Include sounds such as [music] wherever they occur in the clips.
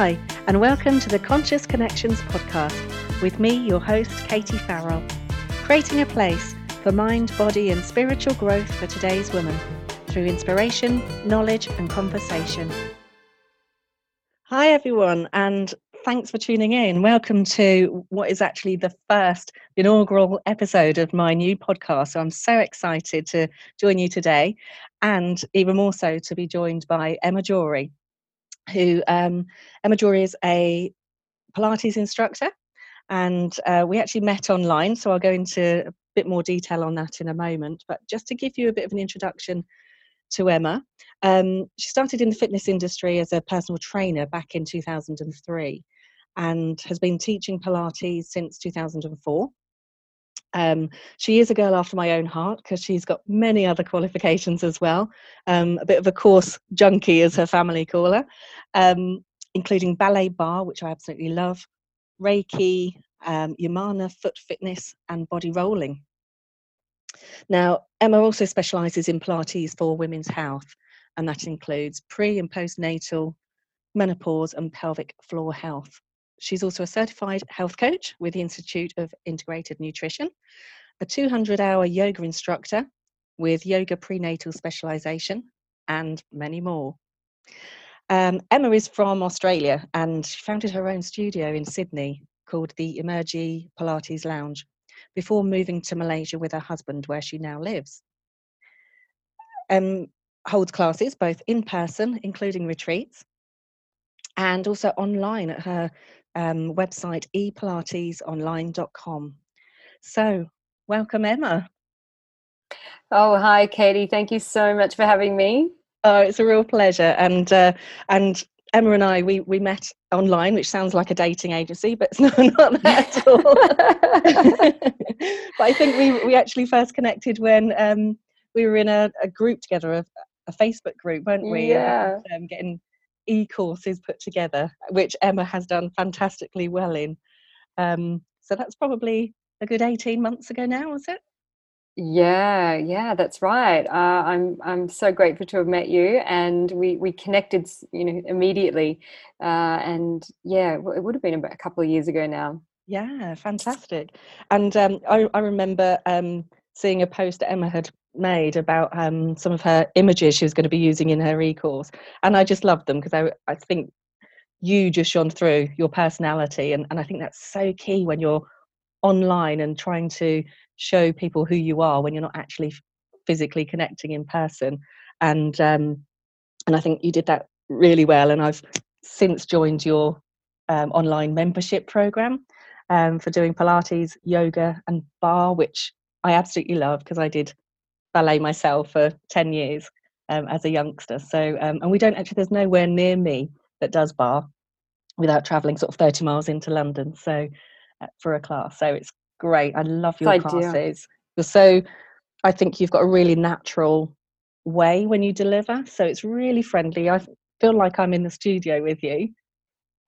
Hi, and welcome to the Conscious Connections podcast with me, your host, Katie Farrell, creating a place for mind, body, and spiritual growth for today's women through inspiration, knowledge, and conversation. Hi, everyone, and thanks for tuning in. Welcome to what is actually the first inaugural episode of my new podcast. So I'm so excited to join you today, and even more so to be joined by Emma Jory who um, Emma Jory is a Pilates instructor, and uh, we actually met online. So I'll go into a bit more detail on that in a moment. But just to give you a bit of an introduction to Emma, um, she started in the fitness industry as a personal trainer back in 2003 and has been teaching Pilates since 2004. Um, she is a girl after my own heart because she's got many other qualifications as well. Um, a bit of a course junkie, as her family call her, um, including ballet barre, which I absolutely love, Reiki, um, Yamuna foot fitness, and body rolling. Now, Emma also specialises in Pilates for women's health, and that includes pre and postnatal, menopause, and pelvic floor health. She's also a certified health coach with the Institute of Integrative Nutrition, a 200 hour yoga instructor with yoga prenatal specialization, and many more. Um, Emma is from Australia and she founded her own studio in Sydney called the Emergy Pilates Lounge before moving to Malaysia with her husband, where she now lives. Um, holds classes both in person, including retreats, and also online at her um, website epilatesonline.com. So, welcome, Emma. Oh, hi, Katie. Thank you so much for having me. Oh, it's a real pleasure. And uh, and Emma and I, we, we met online, which sounds like a dating agency, but it's [laughs] not, not that at [laughs] all. but I think we, we actually first connected when um, we were in a, a group together, a, a, Facebook group, weren't we? Yeah. And, um, getting e-courses put together, which Emma has done fantastically well in. Um, so that's probably a good 18 months ago now, was it? Yeah, yeah, that's right. Uh, I'm I'm so grateful to have met you, and we we connected, you know, immediately. Uh, and yeah, it would have been about a couple of years ago now. Yeah, fantastic. And um, I, I remember um, seeing a post Emma had made about um, some of her images she was going to be using in her e-course and i just loved them because I, I think you just shone through your personality and, and i think that's so key when you're online and trying to show people who you are when you're not actually physically connecting in person and um, and i think you did that really well and i've since joined your um, online membership program um, for doing pilates yoga and barre which i absolutely love because i did ballet myself for 10 years um, as a youngster. So, um, and we don't actually, there's nowhere near me that does barre without traveling sort of 30 miles into London. So, uh, for a class. So it's great. I love your classes. You're so, I think you've got a really natural way when you deliver. So it's really friendly. I feel like I'm in the studio with you.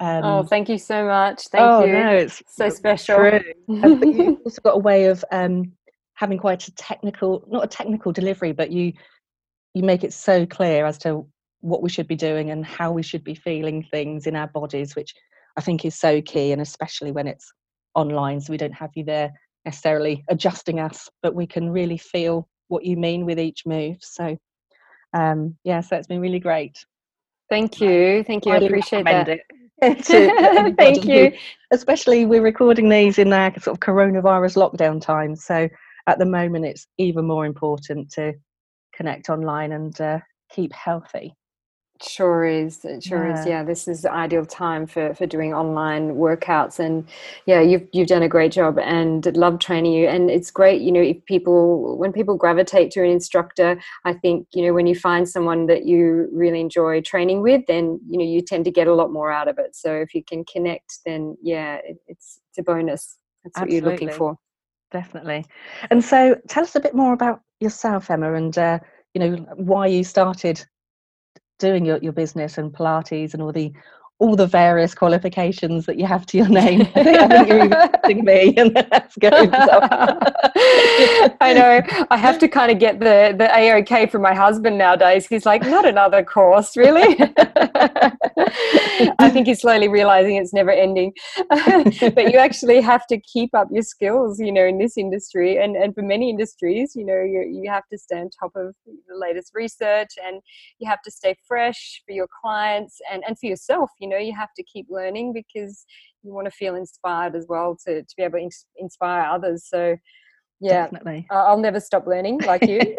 Um, oh, thank you so much. Thank oh, you. No, it's so special. True. you've [laughs] also got a way of um, having quite a technical not a technical delivery but you you make it so clear as to what we should be doing and how we should be feeling things in our bodies which i think is so key and especially when it's online so we don't have you there necessarily adjusting us but we can really feel what you mean with each move. So um yeah so it's been really great. Thank you. Thank you. I, I appreciate that. it. [laughs] [laughs] Thank you. Especially we're recording these in our sort of coronavirus lockdown time, so at the moment it's even more important to connect online and uh, keep healthy. Sure is it sure yeah. is. Yeah. This is the ideal time for for doing online workouts and yeah you've you've done a great job and love training you and it's great you know if people when people gravitate to an instructor i think you know when you find someone that you really enjoy training with then you know you tend to get a lot more out of it. So if you can connect then yeah it, it's it's a bonus. That's Absolutely. what you're looking for definitely. And so, tell us a bit more about yourself, Emma, and uh, you know why you started doing your, your business and Pilates and all the all the various qualifications that you have to your name. I think, you're even [laughs] me, [laughs] and that's good. [laughs] I know. I have to kind of get the the AOK from my husband nowadays. He's like, not another course, really. I think he's slowly realizing it's never ending. but you actually have to keep up your skills, you know, in this industry and and for many industries, you know, you you have to stay on top of the latest research and you have to stay fresh for your clients and and for yourself. You know, you have to keep learning because you want to feel inspired as well to to be able to inspire others. So yeah. Definitely. I'll never stop learning like you. [laughs] [laughs]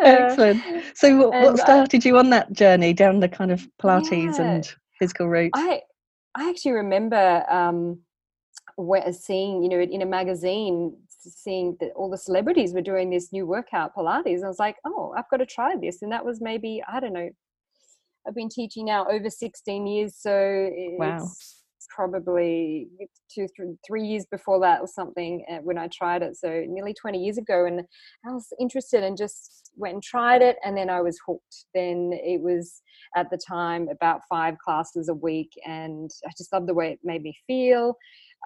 Excellent. So what, what started you on that journey down the kind of pilates yeah, and physical route? I i actually remember um where, seeing you know in a magazine seeing that all the celebrities were doing this new workout pilates i was like oh i've got to try this and that was maybe i don't know i've been teaching now over 16 years so wow probably two, three years before that or something uh, when I tried it. So nearly 20 years ago. And I was interested and just went and tried it. And then I was hooked. Then it was at the time about five classes a week. And I just loved the way it made me feel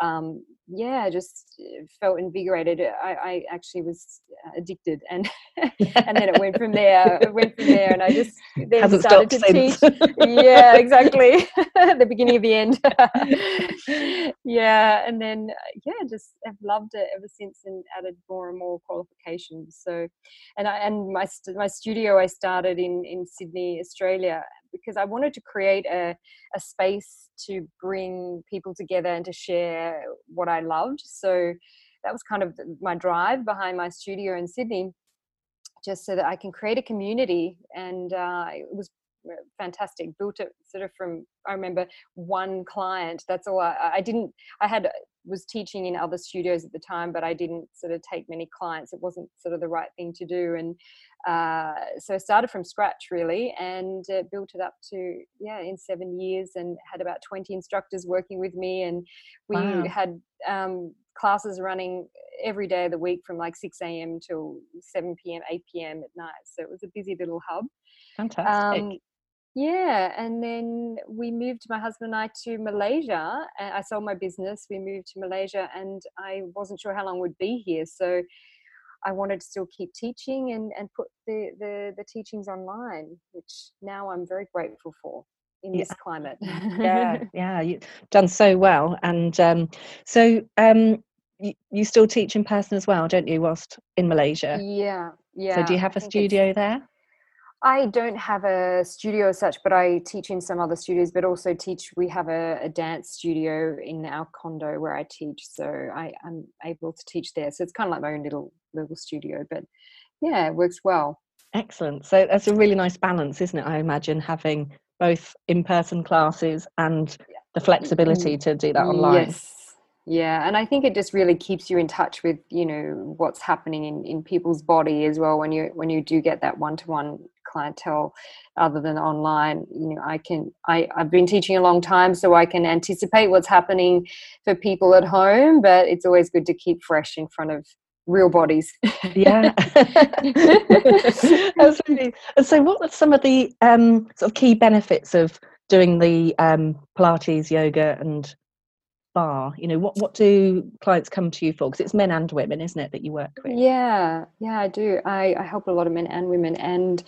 um, yeah, I just uh, felt invigorated. I, I actually was uh, addicted, and [laughs] and then it went from there. It went from there, and I just then Hasn't started to since. teach. yeah, exactly. [laughs] the beginning of the end. [laughs] yeah, and then uh, yeah, just have loved it ever since, and added more and more qualifications. So, and I and my my studio I started in in Sydney, Australia, because I wanted to create a, a space to bring people together and to share what I loved. So that was kind of my drive behind my studio in Sydney, just so that I can create a community. And uh, it was fantastic. Built it sort of from I remember one client. That's all. I, I didn't. I had was teaching in other studios at the time, but I didn't sort of take many clients. It wasn't sort of the right thing to do, and uh, so I started from scratch really, and uh, built it up to yeah in seven years, and had about twenty instructors working with me, and we wow. had um, classes running every day of the week from like 6 a.m. till 7 p.m., 8 p.m. at night. So it was a busy little hub. Fantastic. Um, yeah, and then we moved my husband and I to Malaysia. I sold my business. We moved to Malaysia, and I wasn't sure how long we'd be here, so I wanted to still keep teaching and and put the the, the teachings online, which now I'm very grateful for in yeah. this climate. yeah, [laughs] yeah, you've done so well, and um, so um, you, you still teach in person as well, don't you? Whilst in Malaysia. Yeah, yeah. So do you have a studio there? I don't have a studio as such, but I teach in some other studios, but also teach. We have a, a dance studio in our condo where I teach, so I, am able to teach there. So it's kind of like my own little little studio, but yeah, it works well. Excellent. So that's a really nice balance, isn't it? I imagine having both in person classes and the flexibility to do that online. Yes. Yeah, and I think it just really keeps you in touch with you know what's happening in, in people's body as well when you when you do get that one to one clientele other than online you know i can I, i've been teaching a long time so i can anticipate what's happening for people at home but it's always good to keep fresh in front of real bodies. Yeah. [laughs] Absolutely. And so what are some of the um, sort of key benefits of doing the um, pilates yoga and barre you know what what do clients come to you for? Because it's men and women isn't it that you work with? Yeah. Yeah i do. I, I help a lot of men and women and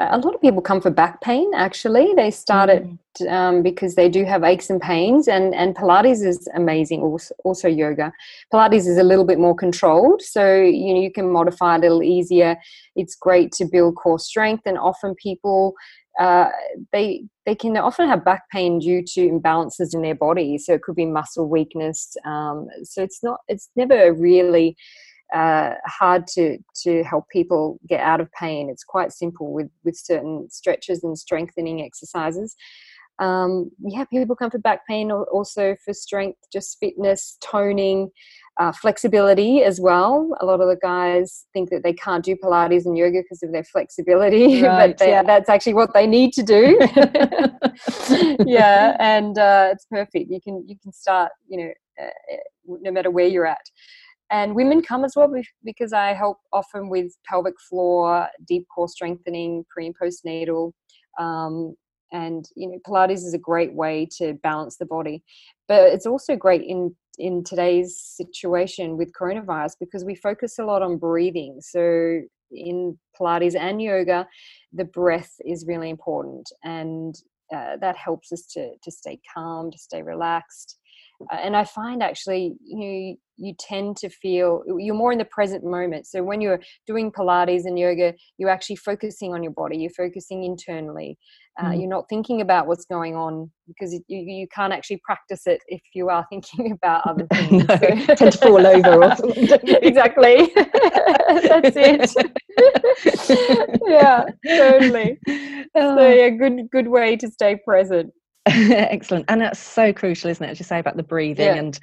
a lot of people come for back pain actually. They start it mm. um, because they do have aches and pains and and pilates is amazing also, also yoga. Pilates is a little bit more controlled so you know you can modify a little easier. It's great to build core strength and often people uh, they they can often have back pain due to imbalances in their body. So it could be muscle weakness um, so it's not it's never really uh, hard to to help people get out of pain. It's quite simple with with certain stretches and strengthening exercises. Um, yeah, people come for back pain, or also for strength, just fitness, toning, uh, flexibility as well. A lot of the guys think that they can't do Pilates and yoga because of their flexibility, [laughs] right, but they, yeah. that's actually what they need to do. [laughs] yeah, and uh, it's perfect. You can you can start, you know, uh, no matter where you're at and women come as well because I help often with pelvic floor, deep core strengthening, pre and postnatal, um, and you know pilates is a great way to balance the body. But it's also great in in today's situation with coronavirus because we focus a lot on breathing. So in pilates and yoga the breath is really important and uh, that helps us to to stay calm to stay relaxed uh, and i find actually you you tend to feel you're more in the present moment. So when you're doing pilates and yoga you're actually focusing on your body you're focusing internally. Uh, mm. you're not thinking about what's going on because you, you can't actually practice it if you are [laughs] thinking about other [laughs] things. No, so. tend to fall over or something [laughs] exactly. That's it. Yeah totally. Oh. so yeah good good way to stay present [laughs] Excellent. And that's so crucial, isn't it? As you say about the breathing yeah. and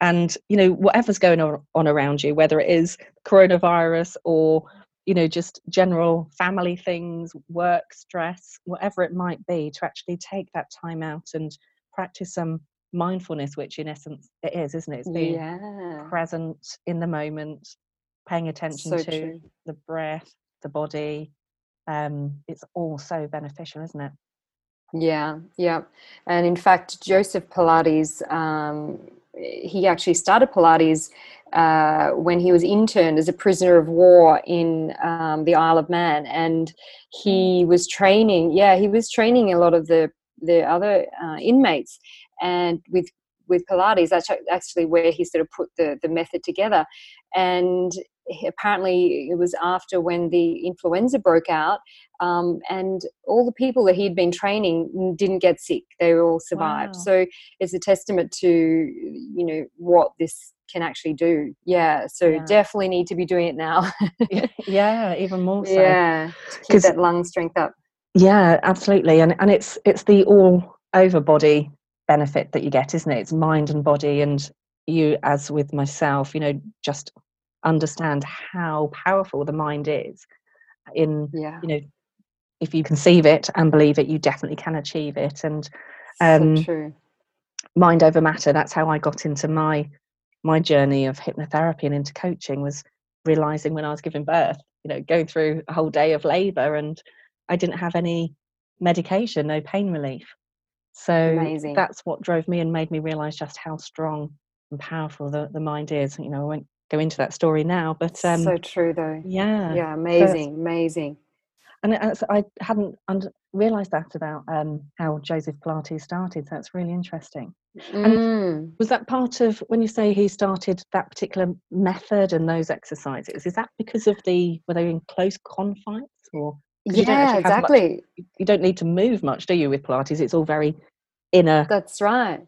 and you know, whatever's going on, on around you, whether it is coronavirus or you know, just general family things, work, stress, whatever it might be, to actually take that time out and practice some mindfulness, which in essence it is, isn't it? It's being yeah. present in the moment, paying attention so to true. the breath, the body. Um, it's all so beneficial, isn't it? Yeah, yeah. And in fact, Joseph Pilates, um, he actually started Pilates uh, when he was interned as a prisoner of war in um, the Isle of Man. And he was training, yeah, he was training a lot of the, the other uh, inmates and with with Pilates. That's actually where he sort of put the, the method together. And apparently it was after when the influenza broke out um, and all the people that he'd been training didn't get sick they all survived. Wow. so it's a testament to you know what this can actually do. Yeah so yeah. definitely need to be doing it now. Yeah [laughs] even more so. Yeah keep that lung strength up. Yeah absolutely and and it's it's the all over body benefit that you get isn't it? It's mind and body and you as with myself you know just understand how powerful the mind is in yeah. you know if you conceive it and believe it you definitely can achieve it and um so true. mind over matter that's how i got into my my journey of hypnotherapy and into coaching was realizing when i was giving birth you know going through a whole day of labor and i didn't have any medication no pain relief so Amazing. that's what drove me and made me realize just how strong and powerful the, the mind is you know i went go into that story now. But um, so true, though. Yeah, yeah, amazing, amazing. And I hadn't under, realised that about um, how Joseph Pilates started. So that's really interesting. Mm. And was that part of when you say he started that particular method and those exercises? Is that because of the were they in close confines or? Yeah, exactly. Much, you don't need to move much, do you, with Pilates? It's all very inner. That's right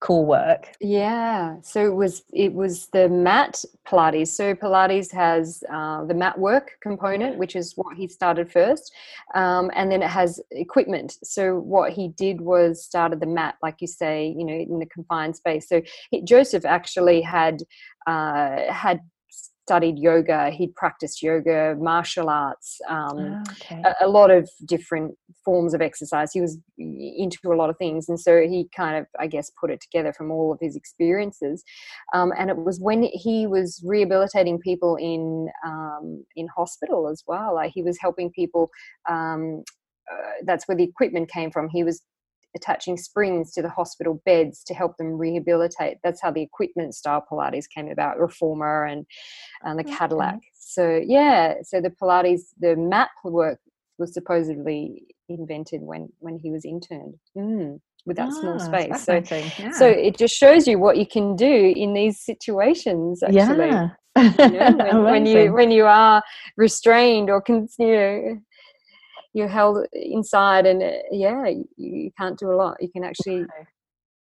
cool work. Yeah so it was it was the mat pilates. So pilates has uh, the mat work component which is what he started first um, and then it has equipment. So what he did was started the mat like you say you know in the confined space. So he, joseph actually had uh, had studied yoga, he'd practiced yoga, martial arts, um, oh, okay. a, a, lot of different forms of exercise. He was into a lot of things. And so he kind of, I guess, put it together from all of his experiences. Um, and it was when he was rehabilitating people in, um, in hospital as well. Like he was helping people. Um, uh, that's where the equipment came from. He was attaching springs to the hospital beds to help them rehabilitate. That's how the equipment style Pilates came about, reformer and, and the okay. Cadillac. So yeah, so the Pilates, the mat work was supposedly invented when when he was interned. Mm, with that small space. So, yeah. so it just shows you what you can do in these situations. Actually, yeah. you know, [laughs] when, when, you when you are restrained or can, you know you're held inside and uh, yeah you, can't do a lot. You can actually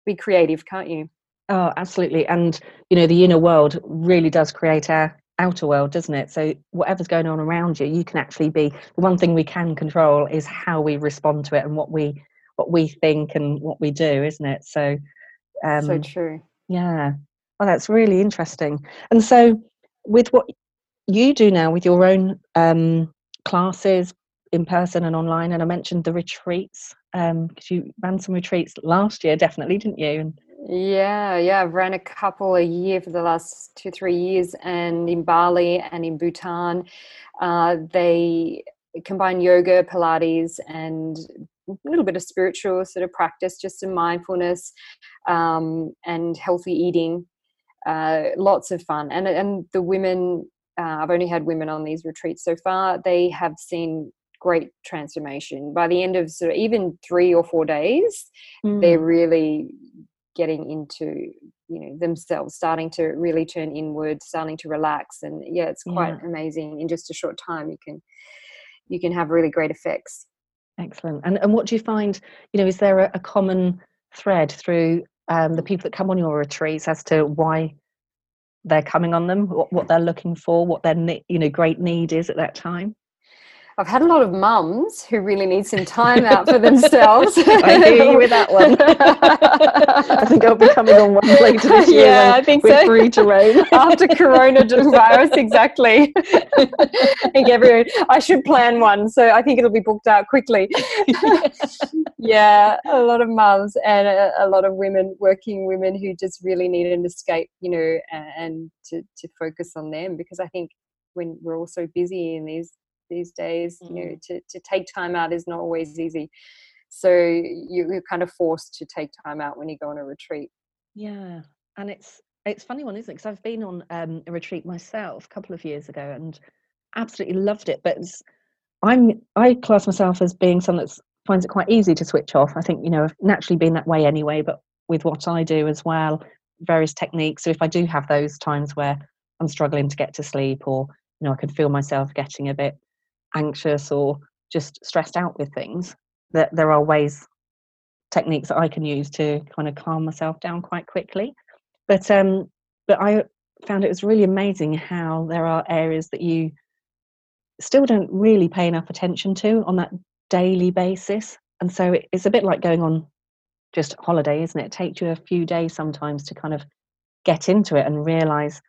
be creative can't you? Oh absolutely and you know the inner world really does create our outer world doesn't it? So whatever's going on around you you can actually be the one thing we can control is how we respond to it and what we what we think and what we do isn't it? So um so true. yeah. Well that's really interesting. And so with what you do now with your own um classes in person and online. And I mentioned the retreats because um, you ran some retreats last year, definitely, didn't you? And yeah, yeah, I've ran a couple a year for the last two, three years, and in Bali and in Bhutan, uh, they combine yoga, Pilates, and a little bit of spiritual sort of practice, just some mindfulness um, and healthy eating. Uh, lots of fun, and and the women. Uh, I've only had women on these retreats so far. They have seen great transformation by the end of sort of even three or four days. Mm. They're really getting into you know themselves starting to really turn inward starting to relax and yeah it's quite yeah. amazing in just a short time you can you can have really great effects excellent and and what do you find you know is there a, a common thread through um, the people that come on your retreats as to why they're coming on them what, what they're looking for what their you know great need is at that time I've had a lot of mums who really need some time out for [laughs] themselves. I hear you with that one. [laughs] I think I'll be coming on one later this year. Yeah, I think so. free to roam [laughs] after coronavirus. Exactly. I think everyone. I should plan one, so I think it'll be booked out quickly. yeah, a lot of mums and a, a, lot of women, working women, who just really need an escape, you know, and, and to to focus on them because I think when we're all so busy in these these days mm. you know mm. to, to take time out is not always easy so you, you're kind of forced to take time out when you go on a retreat yeah and it's it's funny one isn't it because i've been on um, a retreat myself a couple of years ago and absolutely loved it but i'm i class myself as being someone that finds it quite easy to switch off i think you know i've naturally been that way anyway but with what i do as well various techniques so if i do have those times where i'm struggling to get to sleep or you know i can feel myself getting a bit anxious or just stressed out with things, that there are ways, techniques that I can use to kind of calm myself down quite quickly. But um, but I found it was really amazing how there are areas that you still don't really pay enough attention to on that daily basis. And so it's a bit like going on just holiday, isn't it? It takes you a few days sometimes to kind of get into it and realize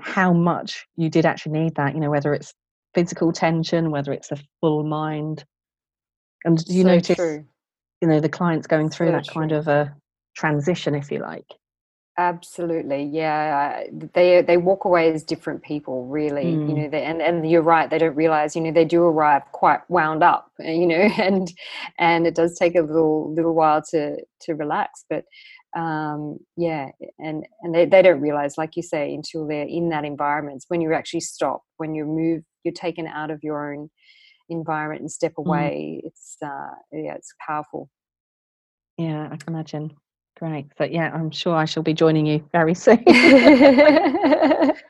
how much you did actually need that, you know, whether it's physical tension, whether it's a full mind. And do you so notice, true. you know, the clients going through so that true. kind of a transition, if you like? Absolutely, yeah. They they walk away as different people, really. Mm. You know, they, and and you're right. They don't realize, you know, they do arrive quite wound up, [laughs] you know, and and it does take a little little while to to relax, but um, yeah, and and they, they don't realize, like you say, until they're in that environment. It's when you actually stop, when you move, you're taken out of your own environment and step mm. away. Mm. It's uh, yeah, it's powerful. Yeah, I can imagine. Great. So yeah, I'm sure I shall be joining you very [laughs] soon. [laughs]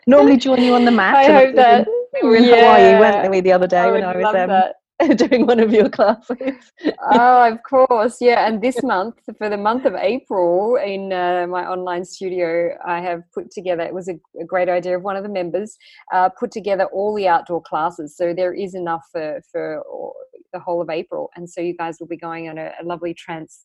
Normally join you on the mat. I hope that. We were in yeah. Hawaii, weren't we, the other day I when I was um, [laughs] doing one of your classes. oh, of [laughs] course, yeah. And this month, for the month of April, in uh, my online studio, I have put together. It was a, a great idea of one of the members uh, put together all the outdoor classes. So there is enough for for the whole of April, and so you guys will be going on a, a lovely trans.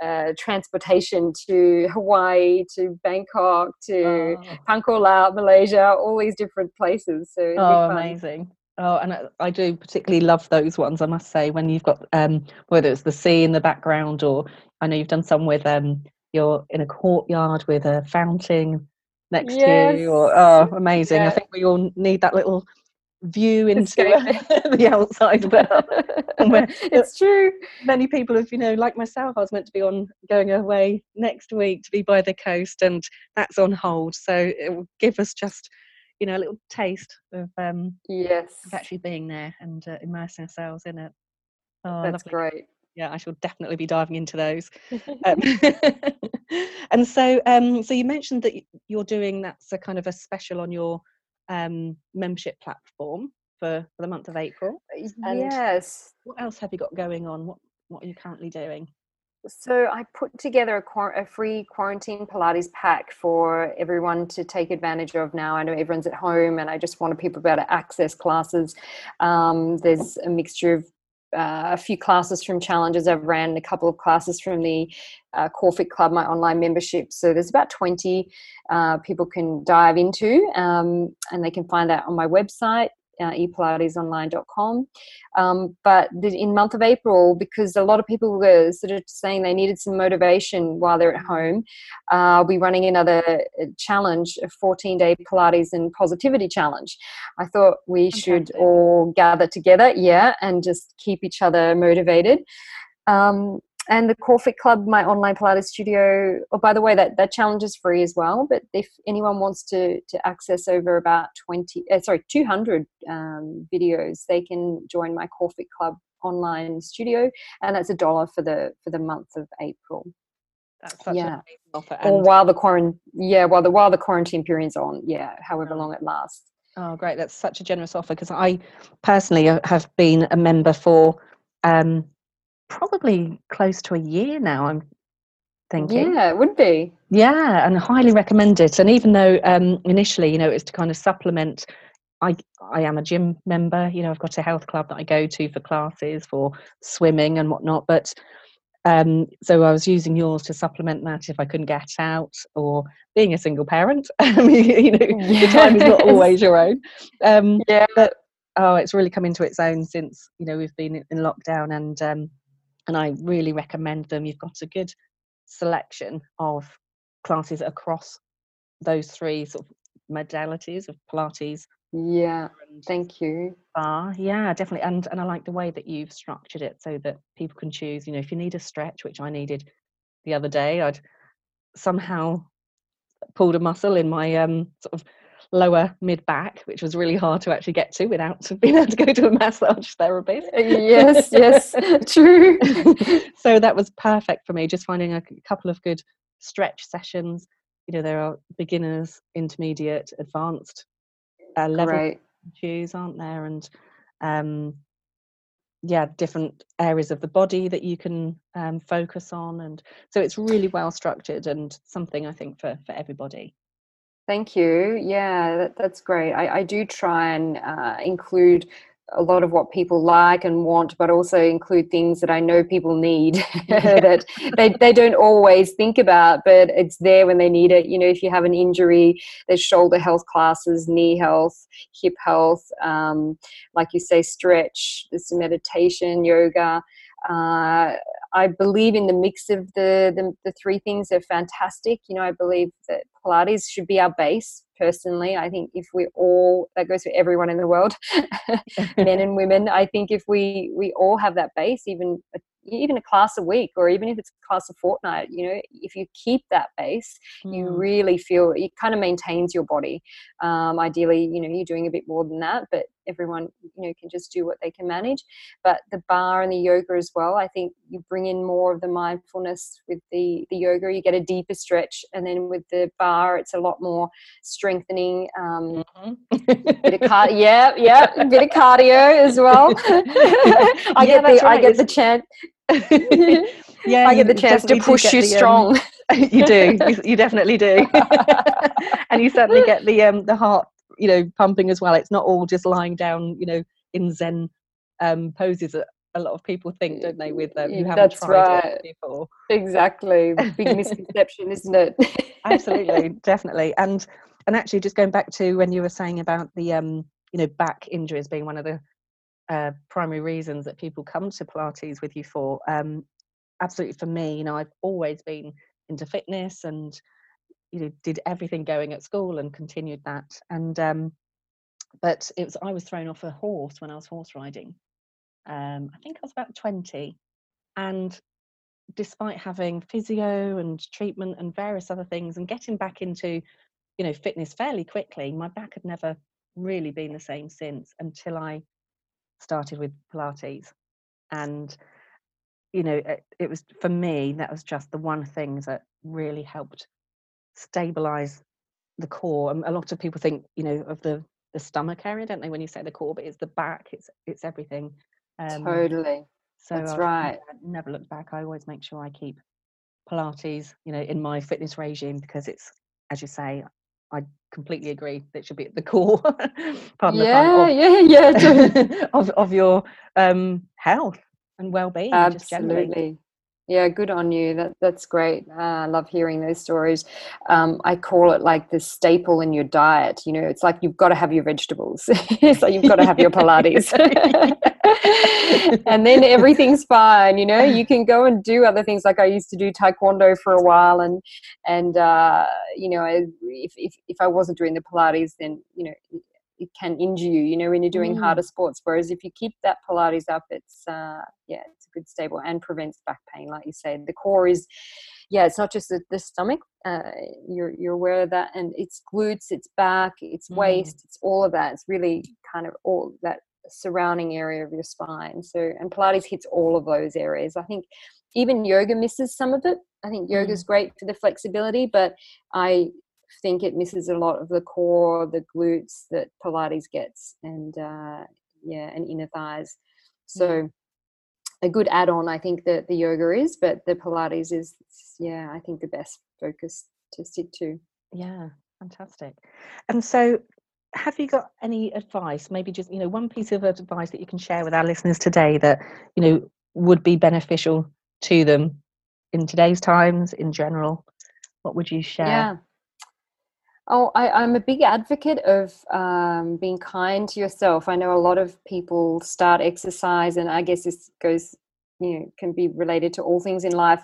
Uh, transportation to Hawaii, to Bangkok, to oh. Penang Malaysia, all these different places. So oh, amazing! Oh, and I, I, do particularly love those ones. I must say, when you've got um, whether it's the sea in the background, or I know you've done some with um, you're in a courtyard with a fountain next yes. to you. Or oh, amazing! Yeah. I think we all need that little view into [laughs] the outside world. [laughs] it's true. Many people have, you know, like myself, I was meant to be on going away next week to be by the coast, and that's on hold. So it will give us just you know a little taste of um yes. of actually being there and uh, immersing ourselves in it. Oh that's lovely. great. Yeah i shall definitely be diving into those. [laughs] Um, [laughs] and so um so you mentioned that you're doing that's a kind of a special on your um membership platform for, for the month of april and yes. what else have you got going on? What what are you currently doing so I put together a, a, free quarantine Pilates pack for everyone to take advantage of now. I know everyone's at home, and I just wanted people to be able to access classes. Um, there's a mixture of uh, a few classes from challenges I've ran, a couple of classes from the uh, Corefit Club, my online membership. So there's about 20 uh, people can dive into, um, and they can find that on my website uh, epilatesonline.com. Um, but in month of April, because a lot of people were sort of saying they needed some motivation while they're at home, uh, I'll be running another uh, challenge, a 14-day Pilates and positivity challenge. I thought we Fantastic. should all gather together, yeah, and just keep each other motivated. Um, and the core fit club my online pilates studio oh by the way that that challenge is free as well but if anyone wants to to access over about 20 uh, sorry 200 um, videos they can join my core fit club online studio and that's a dollar for the for the month of april that's such yeah. offer. or while the quarantine yeah while the while the quarantine period's on yeah however long it lasts oh great that's such a generous offer because i personally uh, have been a member for um probably close to a year now. I'm thinking. Yeah, it would be. Yeah, and highly recommend it. And even though um, initially, you know, it's to kind of supplement. I I am a gym member. You know, I've got a health club that I go to for classes for swimming and whatnot. But um, so I was using yours to supplement that if I couldn't get out, or being a single parent. [laughs] you know, yes. the time is not always your own. Um, yeah. But oh, it's really come into its own since you know we've been in lockdown, and um, and I really recommend them. You've got a good selection of classes across those three sort of modalities of Pilates. Yeah, thank you. Ah, yeah, definitely. And and I like the way that you've structured it so that people can choose. You know, if you need a stretch, which I needed the other day, I'd somehow pulled a muscle in my um sort of lower mid back, which was really hard to actually get to without [laughs] being able to go to a massage therapist. Yes, yes, [laughs] true. so that was perfect for me, just finding a couple of good stretch sessions. You know, there are beginners, intermediate, advanced uh, level right. aren't there? And um, yeah, different areas of the body that you can um, focus on, and so it's really well structured and something I think for for everybody. Thank you. Yeah, that, that's great. I, I, do try and uh, include a lot of what people like and want, but also include things that I know people need [laughs] that they, they don't always think about, but it's there when they need it. You know, if you have an injury, there's shoulder health classes, knee health, hip health, um, like you say, stretch, there's meditation, yoga. Uh, I believe in the mix of the, the, the three things. They're fantastic. You know, I believe that Pilates should be our base. Personally, I think if we all that goes for everyone in the world, [laughs] men and women. I think if we we all have that base, even a even a class a week or even if it's a class a fortnight you know if you keep that base mm. you really feel it kind of maintains your body um, ideally you know you're doing a bit more than that but everyone you know can just do what they can manage but the barre and the yoga as well i think you bring in more of the mindfulness with the the yoga you get a deeper stretch and then with the barre it's a lot more strengthening um mm-hmm. bit of car- [laughs] yeah yeah a bit of cardio as well [laughs] i yeah, get the right. i get the chance [laughs] yeah, I get the chance to push you the, um, strong. Um, you do. You, you definitely do. and you certainly get the um, the heart, you know, pumping as well. It's not all just lying down, you know, in Zen um, poses. That a lot of people think, don't they? With um, you haven't That's tried right. it before. Exactly. Big misconception, [laughs] isn't it? Absolutely, [laughs] definitely. And and actually, just going back to when you were saying about the um, you know, back injuries being one of the uh, primary reasons that people come to Pilates with you for. Um, absolutely, for me, you know, I've always been into fitness and you know did everything going at school and continued that. And um, but it was I was thrown off a horse when I was horse riding. Um, I think I was about twenty, and despite having physio and treatment and various other things and getting back into you know fitness fairly quickly my back had never really been the same since until i started with Pilates. And, you know, it, it was for me, that was just the one thing that really helped stabilize the core. And a lot of people think, you know, of the the stomach area, don't they, when you say the core, but it's the back, it's it's everything. Um, totally. So that's I've right. Never, never look back. I always make sure I keep Pilates, you know, in my fitness regime because it's, as you say, I completely agree. That should be at the [laughs] core. pardon yeah, of, yeah, yeah, [laughs] [laughs] of of your um, health and well-being. Absolutely. Yeah, good on you. That that's great. Uh, I love hearing those stories. Um, I call it like the staple in your diet. You know, it's like you've got to have your vegetables. [laughs] so you've got to have your Pilates, [laughs] and then everything's fine. You know, you can go and do other things. Like I used to do taekwondo for a while, and and uh, you know, if if if I wasn't doing the Pilates, then you know it can injure you you know when you're doing mm. harder sports whereas if you keep that pilates up it's uh yeah good stable and prevents back pain like you said the core is yeah it's not just the, the stomach uh you're you're aware of that and it's glutes it's back it's mm. waist it's all of that it's really kind of all that surrounding area of your spine so and pilates hits all of those areas i think even yoga misses some of it i think yoga is mm. great for the flexibility but i think it misses a lot of the core, the glutes that Pilates gets, and uh, yeah, and inner thighs. So mm. A good add-on, I think that the yoga is, but the Pilates is, yeah, I think the best focus to stick to. Yeah, fantastic. And so, have you got any advice? Maybe just you know one piece of advice that you can share with our listeners today that you know would be beneficial to them in today's times in general. What would you share? Yeah. Oh, I, am a big advocate of um, being kind to yourself. I know a lot of people start exercise, and I guess this goes, you know, can be related to all things in life.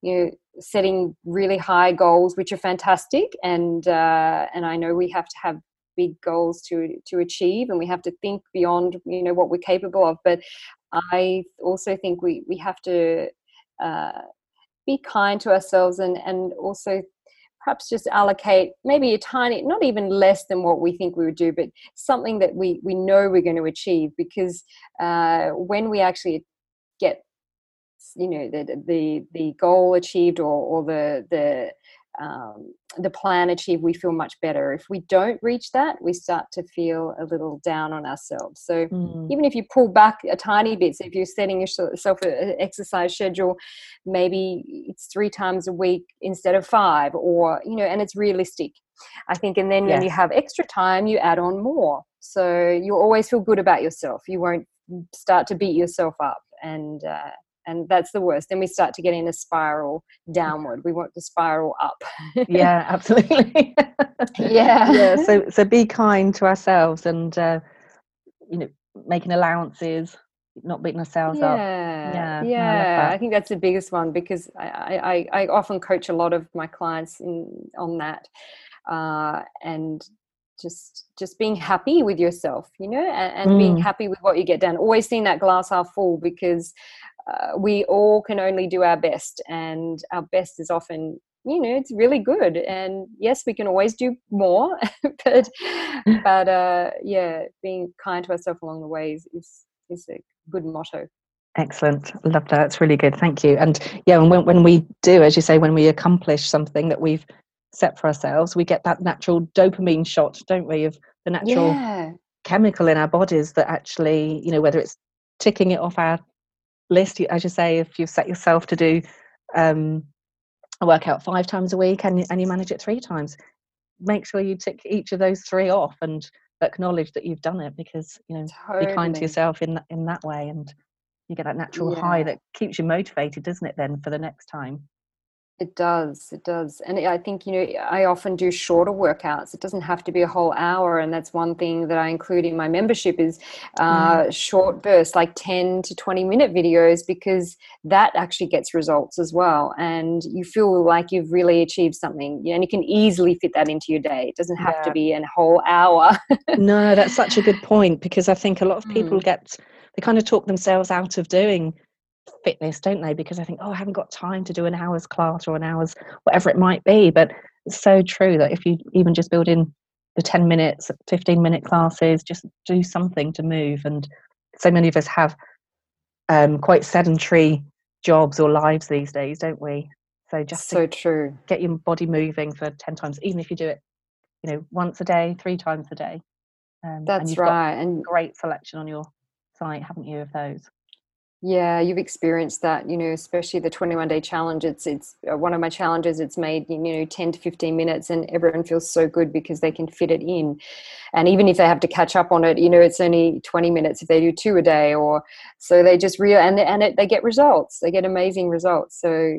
You know, setting really high goals, which are fantastic, and uh, and I know we have to have big goals to to achieve, and we have to think beyond, you know, what we're capable of. But I also think we we have to. Uh, be kind to ourselves and and also perhaps just allocate maybe a tiny not even less than what we think we would do but something that we we know we're going to achieve because uh, when we actually get you know the the the goal achieved or or the the um, the plan achieved, we feel much better. If we don't reach that, we start to feel a little down on ourselves. So mm. even if you pull back a tiny bit, so if you're setting yourself an exercise schedule, maybe it's three times a week instead of five, or you know, and it's realistic. I think, and then yes. when you have extra time, you add on more. So you always feel good about yourself. You won't start to beat yourself up and uh, and that's the worst then we start to get in a spiral downward. We want to spiral up. Yeah [laughs] absolutely. Yeah. [laughs] Yeah so so be [laughs] kind to ourselves and uh, you know making allowances not beating ourselves yeah, up. Yeah yeah I, I, think that's the biggest one because I, I i often coach a lot of my clients in on that uh, and just just being happy with yourself you know and, and mm. being happy with what you get done. Always seeing that glass half full because uh, we all can only do our best and our best is often you know it's really good. And yes we can always do more [laughs] but [laughs] but uh yeah being kind to ourselves along the way is is, is a good motto. Excellent. Love that. It's really good. Thank you. And yeah and when, when we do as you say when we accomplish something that we've set for ourselves we get that natural dopamine shot don't we of the natural yeah. chemical in our bodies that actually you know whether it's ticking it off our list as you say if you've set yourself to do um, a workout five times a week and, and you manage it three times make sure you tick each of those three off and acknowledge that you've done it because you know totally. be kind to yourself in that in that way and you get that natural yeah. high that keeps you motivated doesn't it then for the next time it does. It does. And I think, you know, I often do shorter workouts. It doesn't have to be a whole hour. And that's one thing that I include in my membership is uh, mm. short bursts, like 10 to 20 minute videos, because that actually gets results as well. And you feel like you've really achieved something. You know, and you can easily fit that into your day. It doesn't have yeah. to be a whole hour. [laughs] no, that's such a good point because I think a lot of people mm. get, they kind of talk themselves out of doing fitness, don't they? Because I think, oh, I haven't got time to do an hour's class or an hour's whatever it might be. But it's so true that if you even just build in the 10 minutes, 15 minute classes, just do something to move. And so many of us have um, quite sedentary jobs or lives these days, don't we? So just so true. Get your body moving for 10 times, even if you do it, you know, once a day, three times a day. Um, That's and right. and great selection on your site, haven't you, of those? Yeah, you've experienced that, you know, especially the 21 day challenge. It's it's uh, one of my challenges. It's made you know 10 to 15 minutes, and everyone feels so good because they can fit it in. And even if they have to catch up on it, you know, it's only 20 minutes if they do two a day, or so they just real and and it, they get results. They get amazing results, so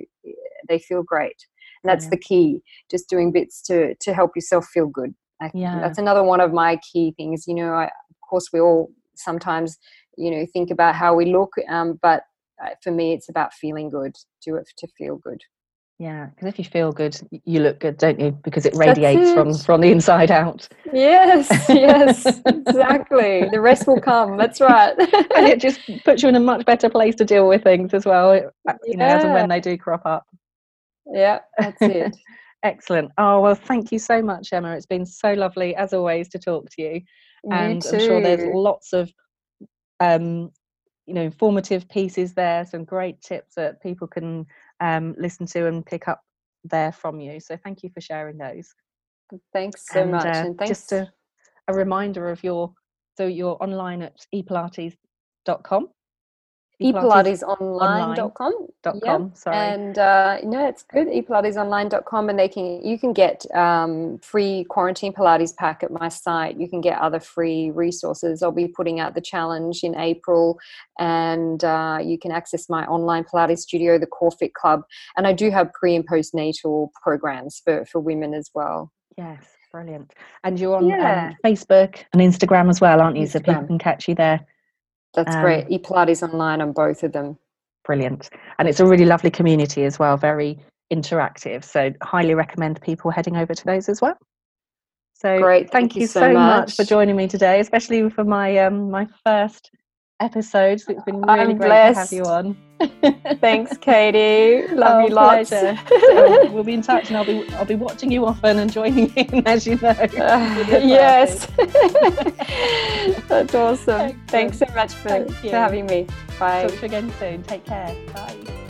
they feel great. And that's yeah. the key. Just doing bits to to help yourself feel good. I, yeah, that's another one of my key things. You know, I, of course we all sometimes you know think about how we look um, but uh, for me it's about feeling good do it to feel good Yeah, because if you feel good, you look good, don't you? Because it radiates it. from from the inside out. Yes, yes, [laughs] exactly. The rest will come. That's right. [laughs] and it just puts you in a much better place to deal with things as well. You yeah. know, as and when they do crop up. Yeah, that's it. [laughs] Excellent. Oh well, thank you so much, Emma. It's been so lovely, as always, to talk to you. And I'm sure there's lots of um, you know informative pieces there some great tips that people can um, listen to and pick up there from you so thank you for sharing those thanks so and, much uh, and thanks. just a, a reminder of your so you're online at epilates.com epilatesonline.com dot com, sorry. and uh, no it's good. Epilatesonline.com and they can you can get um, free quarantine pilates pack at my site. You can get other free resources. I'll be putting out the challenge in april and uh, you can access my online pilates studio the core fit club and i do have pre and postnatal programs for for women as well. Yes brilliant. And you're on um, yeah. um, facebook and instagram as well aren't you? Instagram. so people can catch you there that's um, great. ePilates online on both of them. Brilliant. And it's a really lovely community as well, very interactive. So highly recommend people heading over to those as well. So great. Thank, thank you, so, much. much. for joining me today, especially for my um my first episodes. It's been really I'm great blessed. to have you on. [laughs] Thanks, Katie. Love oh, you lots. so we'll be in touch, and I'll be I'll be watching you often and joining in [laughs] as you know. Uh, yes, [laughs] that's awesome. Excellent. Thanks so much for, for having me. Bye. Talk to you again soon. Take care. Bye.